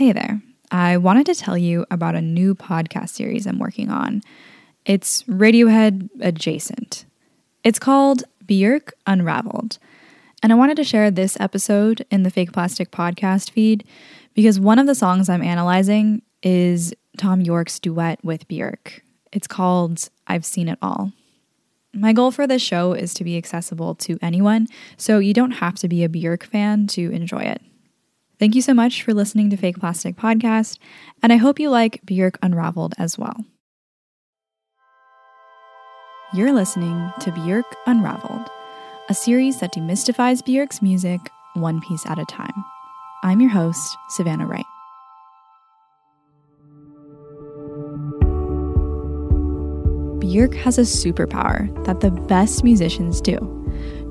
Hey there. I wanted to tell you about a new podcast series I'm working on. It's Radiohead adjacent. It's called Björk Unraveled. And I wanted to share this episode in the Fake Plastic podcast feed because one of the songs I'm analyzing is Thom Yorke's duet with Björk. It's called I've Seen It All. My goal for this show is to be accessible to anyone, so you don't have to be a Björk fan to enjoy it. Thank you so much for listening to Fake Plastic Podcast, and I hope you like Björk Unraveled as well. You're listening to Björk Unraveled, a series that demystifies Björk's music one piece at a time. I'm your host, Savannah Wright. Björk has a superpower that the best musicians do.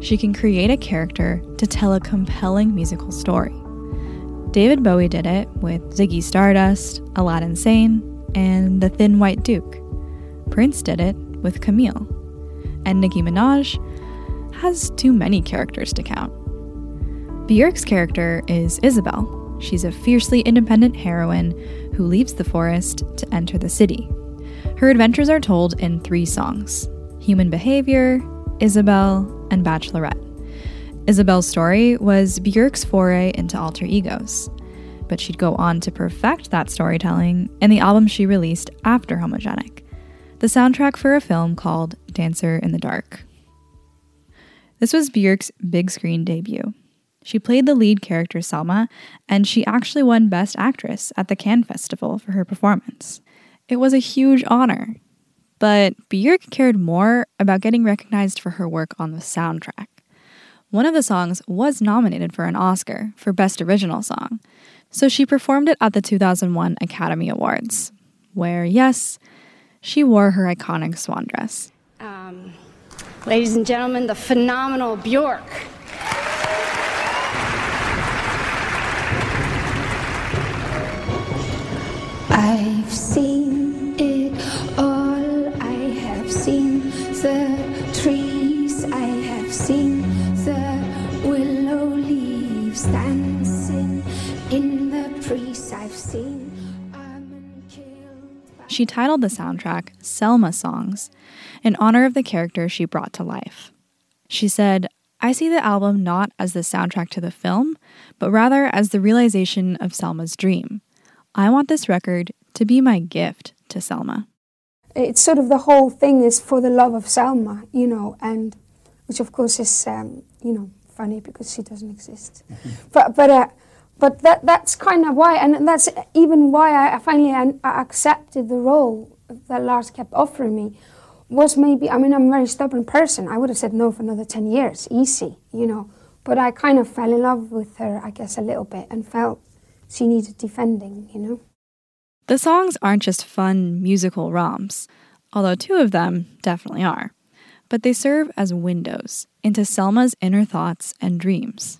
She can create a character to tell a compelling musical story. David Bowie did it with Ziggy Stardust, Aladdin Sane, and The Thin White Duke. Prince did it with Camille. And Nicki Minaj has too many characters to count. Björk's character is Isabelle. She's a fiercely independent heroine who leaves the forest to enter the city. Her adventures are told in three songs Human Behavior, Isabelle, and Bachelorette. Isabelle's story was Björk's foray into alter egos, but she'd go on to perfect that storytelling in the album she released after Homogenic, the soundtrack for a film called Dancer in the Dark. This was Björk's big screen debut. She played the lead character Selma, and she actually won Best Actress at the Cannes Festival for her performance. It was a huge honor. But Björk cared more about getting recognized for her work on the soundtrack. One of the songs was nominated for an Oscar for Best Original Song, so she performed it at the 2001 Academy Awards, where, yes, she wore her iconic swan dress. Um, ladies and gentlemen, the phenomenal Björk. I've seen I've seen. She titled the soundtrack Selma Songs in honor of the character she brought to life. She said, I see the album not as the soundtrack to the film, but rather as the realization of Selma's dream. I want this record to be my gift to Selma. It's sort of the whole thing is for the love of Selma, you know, and which of course is um, you know funny because she doesn't exist. but but uh, but that that's kind of why, and that's even why I finally I accepted the role that Lars kept offering me. Was maybe I mean I'm a very stubborn person. I would have said no for another ten years, easy, you know. But I kind of fell in love with her, I guess, a little bit, and felt she needed defending, you know. The songs aren't just fun musical romps, although two of them definitely are but they serve as windows into Selma's inner thoughts and dreams.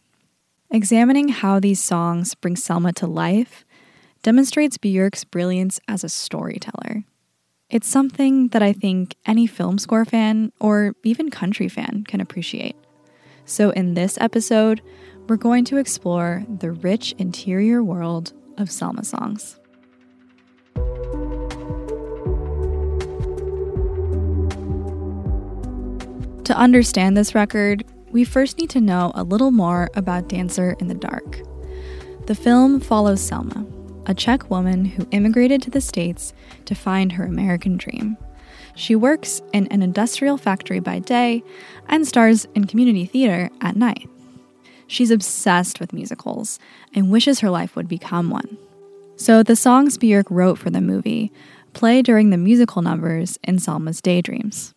Examining how these songs bring Selma to life demonstrates Björk's brilliance as a storyteller. It's something that I think any film score fan or even country fan can appreciate. So, in this episode, we're going to explore the rich interior world of Selma songs. To understand this record, we first need to know a little more about Dancer in the Dark. The film follows Selma, a Czech woman who immigrated to the States to find her American dream. She works in an industrial factory by day and stars in community theater at night. She's obsessed with musicals and wishes her life would become one. So the songs Björk wrote for the movie play during the musical numbers in Selma's daydreams.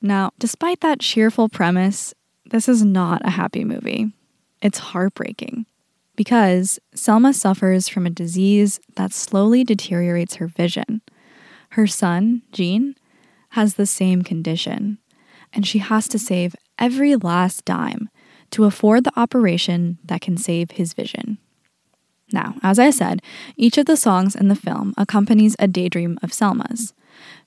Now, despite that cheerful premise, this is not a happy movie. It's heartbreaking because Selma suffers from a disease that slowly deteriorates her vision. Her son, Gene, has the same condition, and she has to save every last dime to afford the operation that can save his vision. Now, as I said, each of the songs in the film accompanies a daydream of Selma's.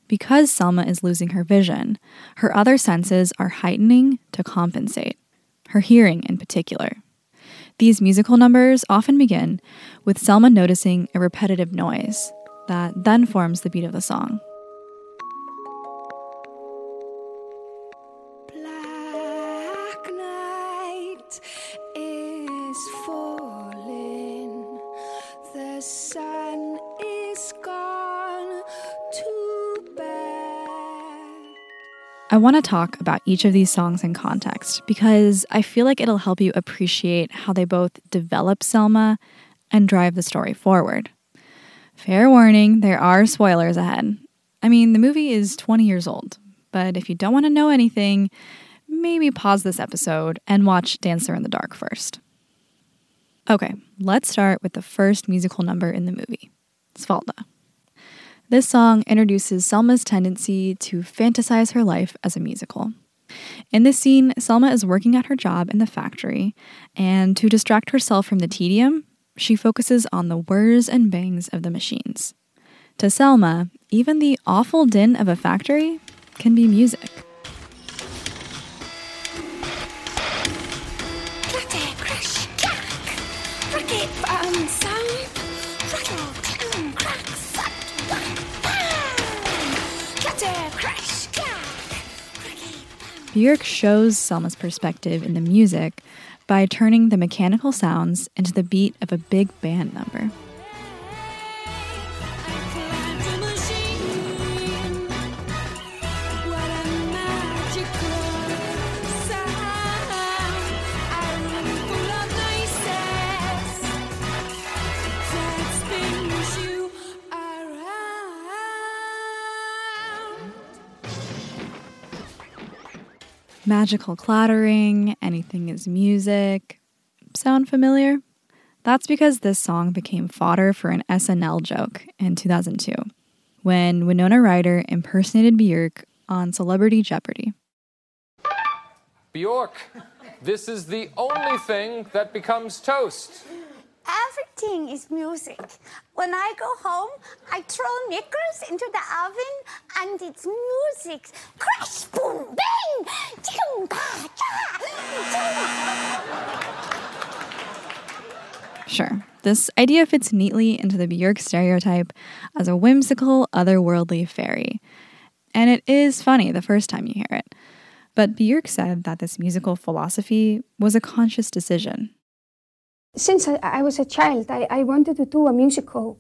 Because Selma is losing her vision, her other senses are heightening to compensate, her hearing in particular. These musical numbers often begin with Selma noticing a repetitive noise that then forms the beat of the song. I want to talk about each of these songs in context because I feel like it'll help you appreciate how they both develop Selma and drive the story forward. Fair warning, there are spoilers ahead. I mean, the movie is 20 years old, but if you don't want to know anything, maybe pause this episode and watch Dancer in the Dark first. Okay, let's start with the first musical number in the movie Cvalda. This song introduces Selma's tendency to fantasize her life as a musical. In this scene, Selma is working at her job in the factory, and to distract herself from the tedium, she focuses on the whirs and bangs of the machines. To Selma, even the awful din of a factory can be music. Björk shows Selma's perspective in the music by turning the mechanical sounds into the beat of a big band number. Magical clattering, anything is music. Sound familiar? That's because this song became fodder for an SNL joke in 2002 when Winona Ryder impersonated Björk on Celebrity Jeopardy. Björk, this is the only thing that becomes toast. Everything is music. When I go home, I throw knickers into the oven and it's music. Crash, boom, bang! Sure, this idea fits neatly into the Björk stereotype as a whimsical, otherworldly fairy. And it is funny the first time you hear it. But Björk said that this musical philosophy was a conscious decision since I, I was a child, I, I, wanted to do a musical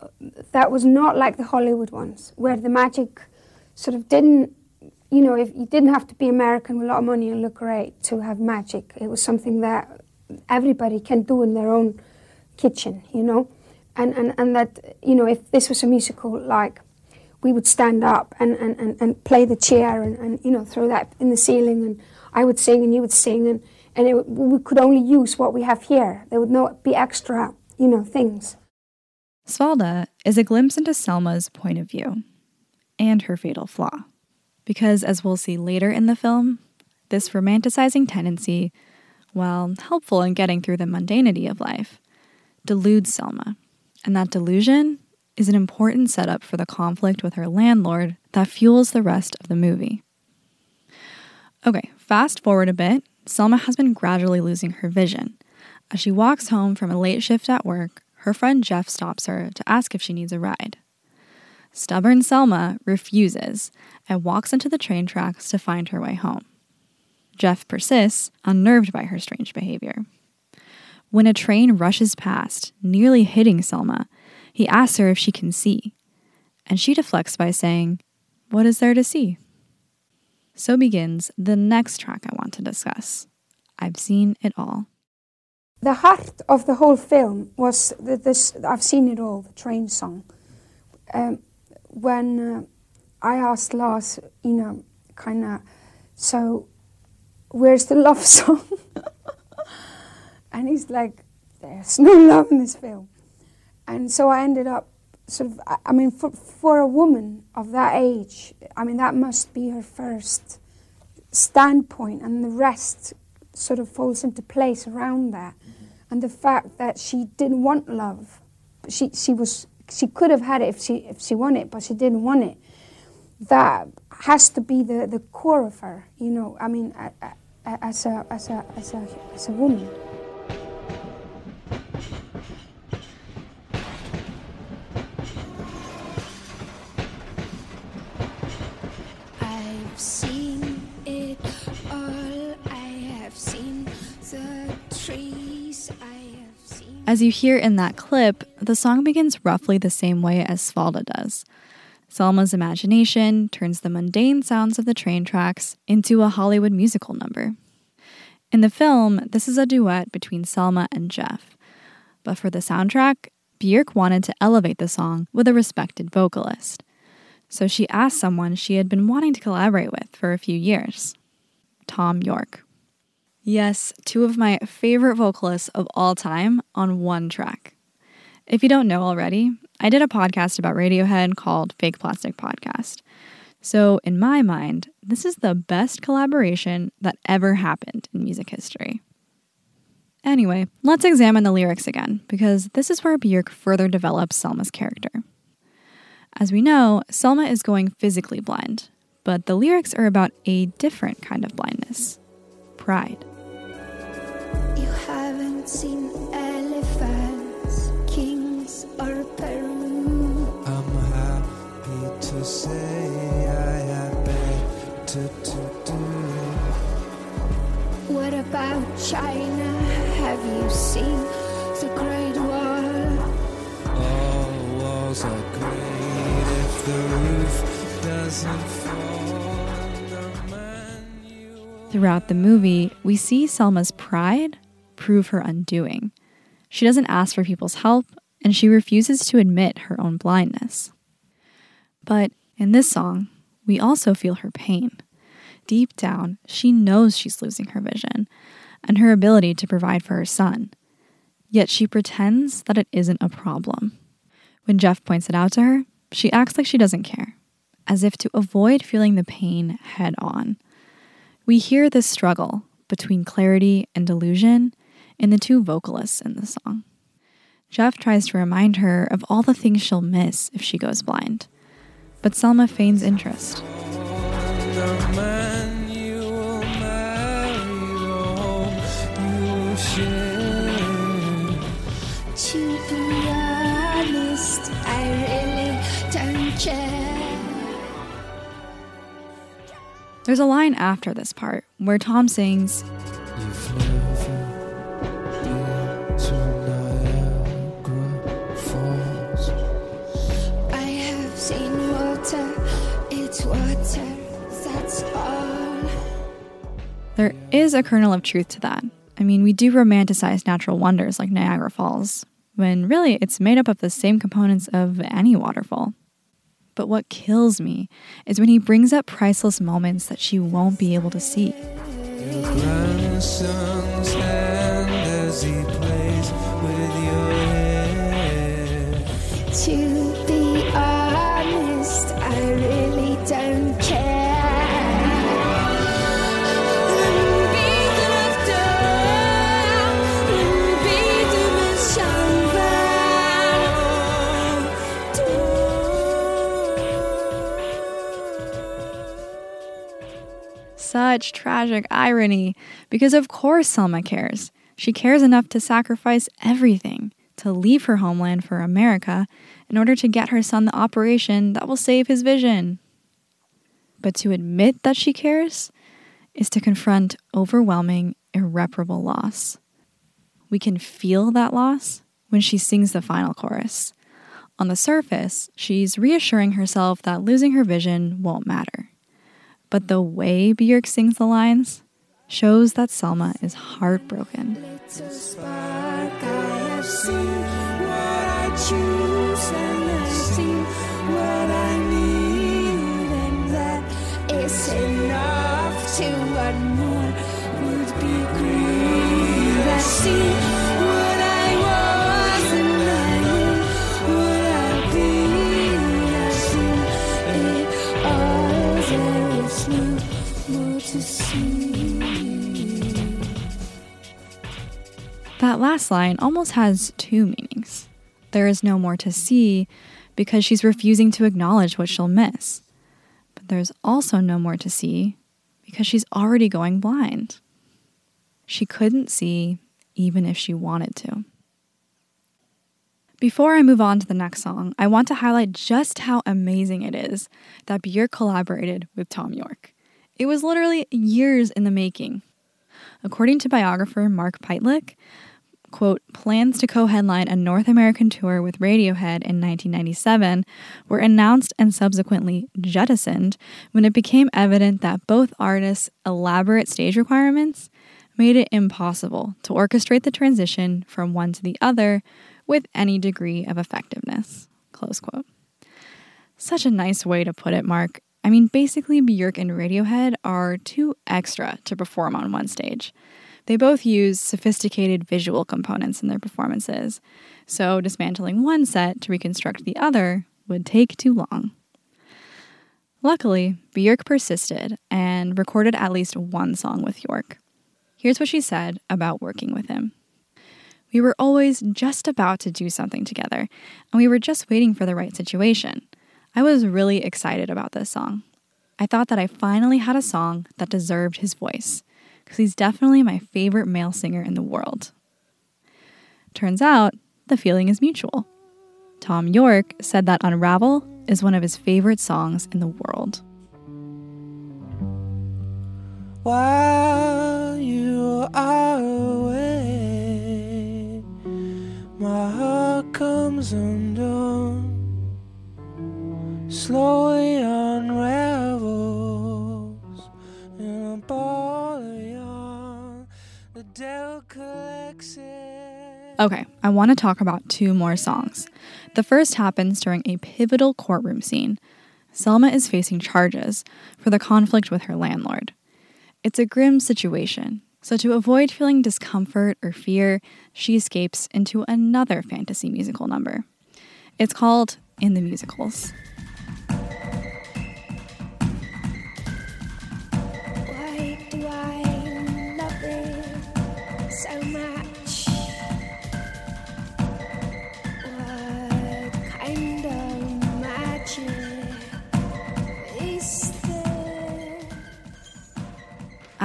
uh, that was not like the Hollywood ones, where the magic sort of didn't, you know, if you didn't have to be American with a lot of money and look great to have magic. It was something that everybody can do in their own kitchen, you know, and and, and that you know, if this was a musical, like we would stand up and, and, and, and play the chair and, and you know throw that in the ceiling and I would sing and you would sing and and it, we could only use what we have here. There would not be extra, you know, things. Cvalda is a glimpse into Selma's point of view and her fatal flaw. Because, as we'll see later in the film, this romanticizing tendency, while helpful in getting through the mundanity of life, deludes Selma. And that delusion is an important setup for the conflict with her landlord that fuels the rest of the movie. Okay, fast forward a bit Selma has been gradually losing her vision. As she walks home from a late shift at work, her friend Jeff stops her to ask if she needs a ride. Stubborn Selma refuses and walks into the train tracks to find her way home. Jeff persists, unnerved by her strange behavior. When a train rushes past, nearly hitting Selma, he asks her if she can see, and she deflects by saying, What is there to see? So begins the next track I want to discuss. I've seen it all. The heart of the whole film was this I've seen it all, the train song. Um, when uh, I asked Lars, you know, kind of, so where's the love song? and he's like, there's no love in this film. And so I ended up sort of, I mean, for, for a woman of that age, I mean, that must be her first standpoint, and the rest sort of falls into place around that. Mm-hmm. And the fact that she didn't want love, she, she, was, she could have had it if she, if she wanted it, but she didn't want it. That has to be the, the core of her, you know, I mean, as a, as a, as a, as a woman. As you hear in that clip, the song begins roughly the same way as Cvalda does. Selma's imagination turns the mundane sounds of the train tracks into a Hollywood musical number. In the film, this is a duet between Selma and Jeff. But for the soundtrack, Björk wanted to elevate the song with a respected vocalist. So she asked someone she had been wanting to collaborate with for a few years Thom Yorke. Yes, two of my favorite vocalists of all time on one track. If you don't know already, I did a podcast about Radiohead called Fake Plastic Podcast. So, in my mind, this is the best collaboration that ever happened in music history. Anyway, let's examine the lyrics again, because this is where Björk further develops Selma's character. As we know, Selma is going physically blind, but the lyrics are about a different kind of blindness pride. You haven't seen elephants, kings, or Peru. I'm happy to say I have better to do. What about China? Have you seen the Great Wall? All walls are great if the roof doesn't fall. No man you Throughout the movie, we see Selma's pride prove her undoing. She doesn't ask for people's help, and she refuses to admit her own blindness. But in this song, we also feel her pain. Deep down, she knows she's losing her vision and her ability to provide for her son. Yet she pretends that it isn't a problem. When Jeff points it out to her, she acts like she doesn't care, as if to avoid feeling the pain head on. We hear this struggle between clarity and delusion in the two vocalists in the song. Jeff tries to remind her of all the things she'll miss if she goes blind, but Selma feigns interest. There's a line after this part where Thom sings, is a kernel of truth to that. I mean, we do romanticize natural wonders like Niagara Falls, when really it's made up of the same components of any waterfall. But what kills me is when he brings up priceless moments that she won't be able to see. Your Such tragic irony, because of course Selma cares. She cares enough to sacrifice everything, to leave her homeland for America in order to get her son the operation that will save his vision. But to admit that she cares is to confront overwhelming, irreparable loss. We can feel that loss when she sings the final chorus. On the surface, she's reassuring herself that losing her vision won't matter. But the way Björk sings the lines shows that Selma is heartbroken. I I I enough to what more would be greed. I've seen That last line almost has two meanings. There is no more to see because she's refusing to acknowledge what she'll miss. But there's also no more to see because she's already going blind. She couldn't see even if she wanted to. Before I move on to the next song, I want to highlight just how amazing it is that Björk collaborated with Thom Yorke. It was literally years in the making. According to biographer Mark Pytlik, quote, plans to co headline a North American tour with Radiohead in 1997 were announced and subsequently jettisoned when it became evident that both artists' elaborate stage requirements made it impossible to orchestrate the transition from one to the other with any degree of effectiveness. Close quote. Such a nice way to put it, Mark. I mean, basically, Björk and Radiohead are too extra to perform on one stage. They both use sophisticated visual components in their performances, so dismantling one set to reconstruct the other would take too long. Luckily, Björk persisted and recorded at least one song with Yorke. Here's what she said about working with him. We were always just about to do something together, and we were just waiting for the right situation. I was really excited about this song. I thought that I finally had a song that deserved his voice because he's definitely my favorite male singer in the world. Turns out, the feeling is mutual. Thom Yorke said that Unravel is one of his favorite songs in the world. While you are away, my heart comes undone, slowly unravels Okay, I want to talk about two more songs. The first happens during a pivotal courtroom scene. Selma is facing charges for the conflict with her landlord. It's a grim situation, so to avoid feeling discomfort or fear, she escapes into another fantasy musical number. It's called In the Musicals.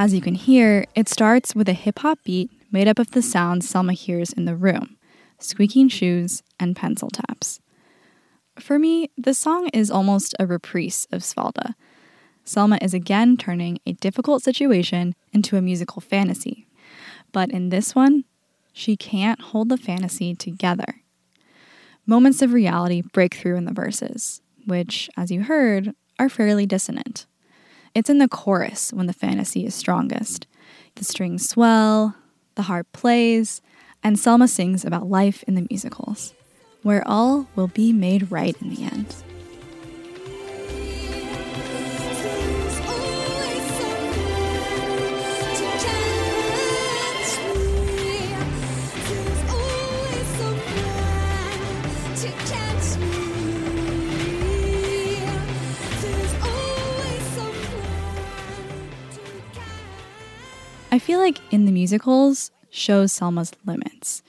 As you can hear, it starts with a hip hop beat made up of the sounds Selma hears in the room squeaking shoes and pencil taps. For me, the song is almost a reprise of Cvalda. Selma is again turning a difficult situation into a musical fantasy. But in this one, she can't hold the fantasy together. Moments of reality break through in the verses, which, as you heard, are fairly dissonant. It's in the chorus when the fantasy is strongest. The strings swell, the harp plays, and Selma sings about life in the musicals, where all will be made right in the end. I feel like in the musicals shows Selma's limits.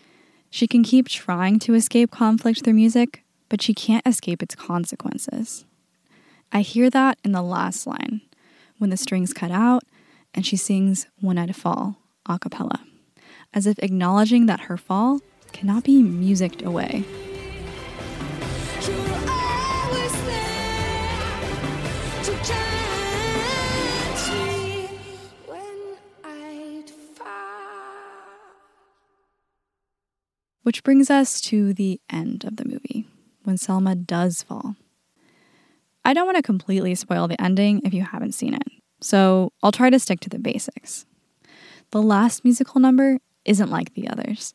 She can keep trying to escape conflict through music, but she can't escape its consequences. I hear that in the last line, when the strings cut out and she sings When I'd Fall a cappella, as if acknowledging that her fall cannot be musicked away. Which brings us to the end of the movie, when Selma does fall. I don't want to completely spoil the ending if you haven't seen it, so I'll try to stick to the basics. The last musical number isn't like the others.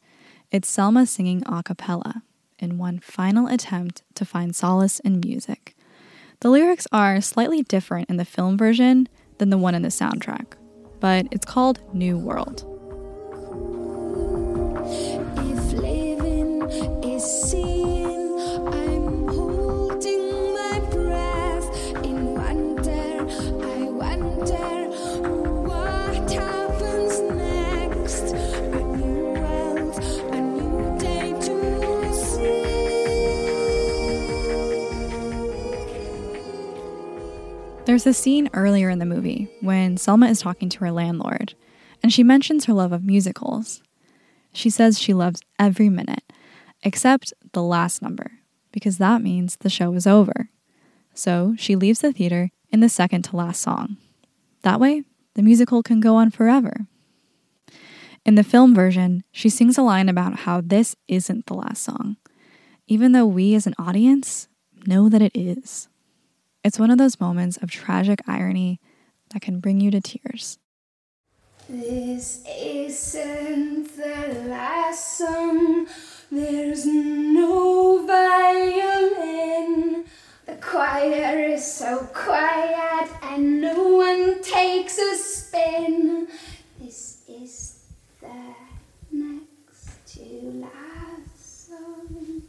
It's Selma singing a cappella in one final attempt to find solace in music. The lyrics are slightly different in the film version than the one in the soundtrack, but it's called New World. There's a scene earlier in the movie when Selma is talking to her landlord, and she mentions her love of musicals. She says she loves every minute, except the last number, because that means the show is over. So she leaves the theater in the second to last song. That way, the musical can go on forever. In the film version, she sings a line about how this isn't the last song, even though we as an audience know that it is. It's one of those moments of tragic irony that can bring you to tears. This isn't the last song. There's no violin. The choir is so quiet and no one takes a spin. This is the next to last song.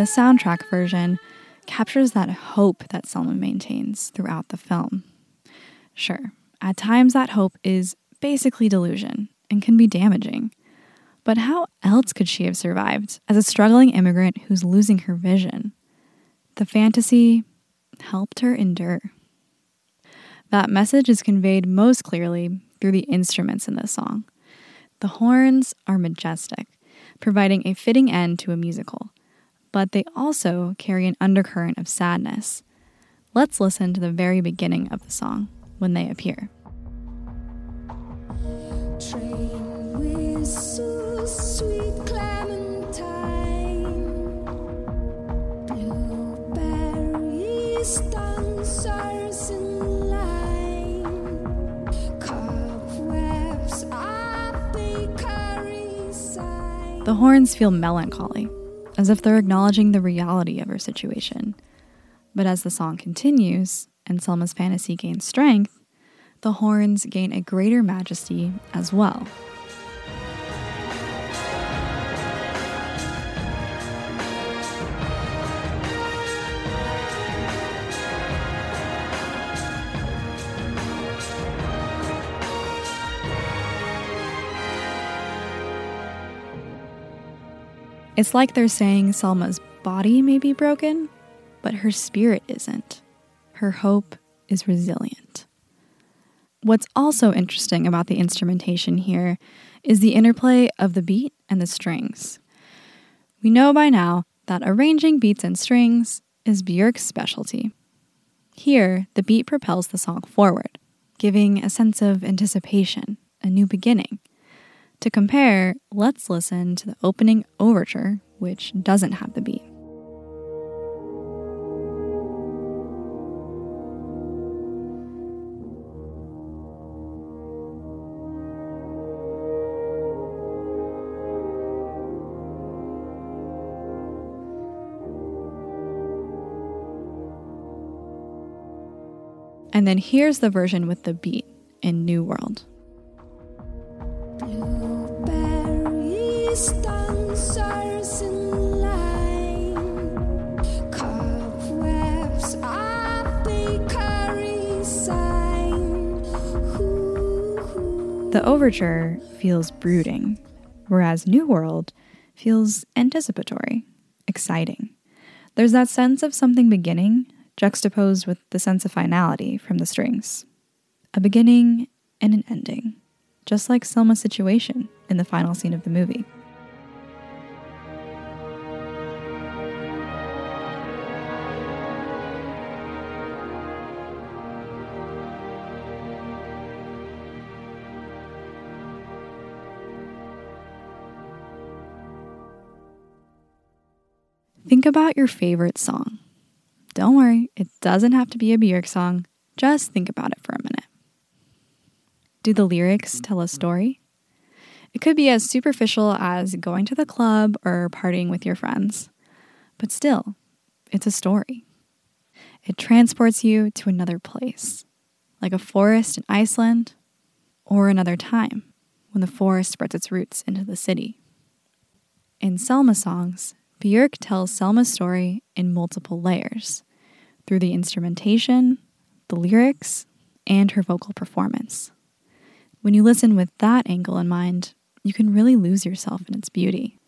The soundtrack version captures that hope that Selma maintains throughout the film. Sure, at times that hope is basically delusion and can be damaging. But how else could she have survived as a struggling immigrant who's losing her vision? The fantasy helped her endure. That message is conveyed most clearly through the instruments in this song. The horns are majestic, providing a fitting end to a musical, but they also carry an undercurrent of sadness. Let's listen to the very beginning of the song when they appear. Train whistles, sweet clementine. Blueberries, dancers in line. Cobwebs, a bakery sign. The horns feel melancholy, as if they're acknowledging the reality of her situation. But as the song continues and Selma's fantasy gains strength, the horns gain a greater majesty as well. It's like they're saying Selma's body may be broken, but her spirit isn't. Her hope is resilient. What's also interesting about the instrumentation here is the interplay of the beat and the strings. We know by now that arranging beats and strings is Björk's specialty. Here, the beat propels the song forward, giving a sense of anticipation, a new beginning. To compare, let's listen to the opening overture, which doesn't have the beat. And then here's the version with the beat in New World. The overture feels brooding, whereas New World feels anticipatory, exciting. There's that sense of something beginning juxtaposed with the sense of finality from the strings. A beginning and an ending, just like Selma's situation in the final scene of the movie. Think about your favorite song. Don't worry, it doesn't have to be a Björk song. Just think about it for a minute. Do the lyrics tell a story? It could be as superficial as going to the club or partying with your friends. But still, it's a story. It transports you to another place, like a forest in Iceland or another time when the forest spreads its roots into the city. In Selma songs, Björk tells Selma's story in multiple layers through the instrumentation, the lyrics, and her vocal performance. When you listen with that angle in mind, you can really lose yourself in its beauty.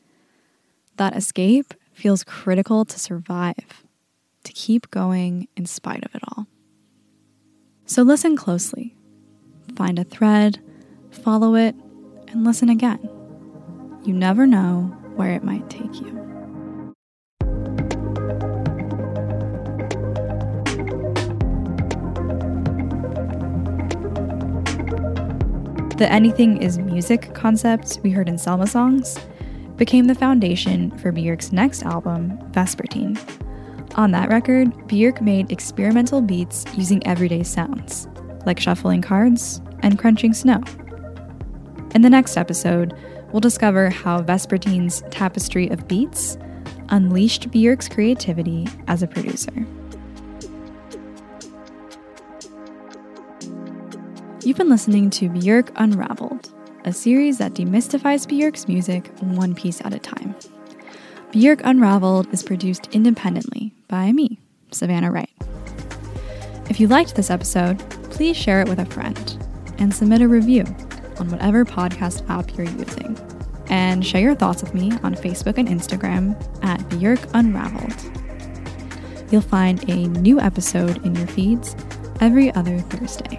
That escape feels critical to survive, to keep going in spite of it all. So listen closely, find a thread, follow it, and listen again. You never know where it might take you. The anything is music concept we heard in Selma songs became the foundation for Björk's next album, Vespertine. On that record, Björk made experimental beats using everyday sounds, like shuffling cards and crunching snow. In the next episode, we'll discover how Vespertine's tapestry of beats unleashed Björk's creativity as a producer. You've been listening to Björk Unraveled, a series that demystifies Björk's music one piece at a time. Björk Unraveled is produced independently by me, Savannah Wright. If you liked this episode, please share it with a friend and submit a review on whatever podcast app you're using. And share your thoughts with me on Facebook and Instagram at Björk Unraveled. You'll find a new episode in your feeds every other Thursday.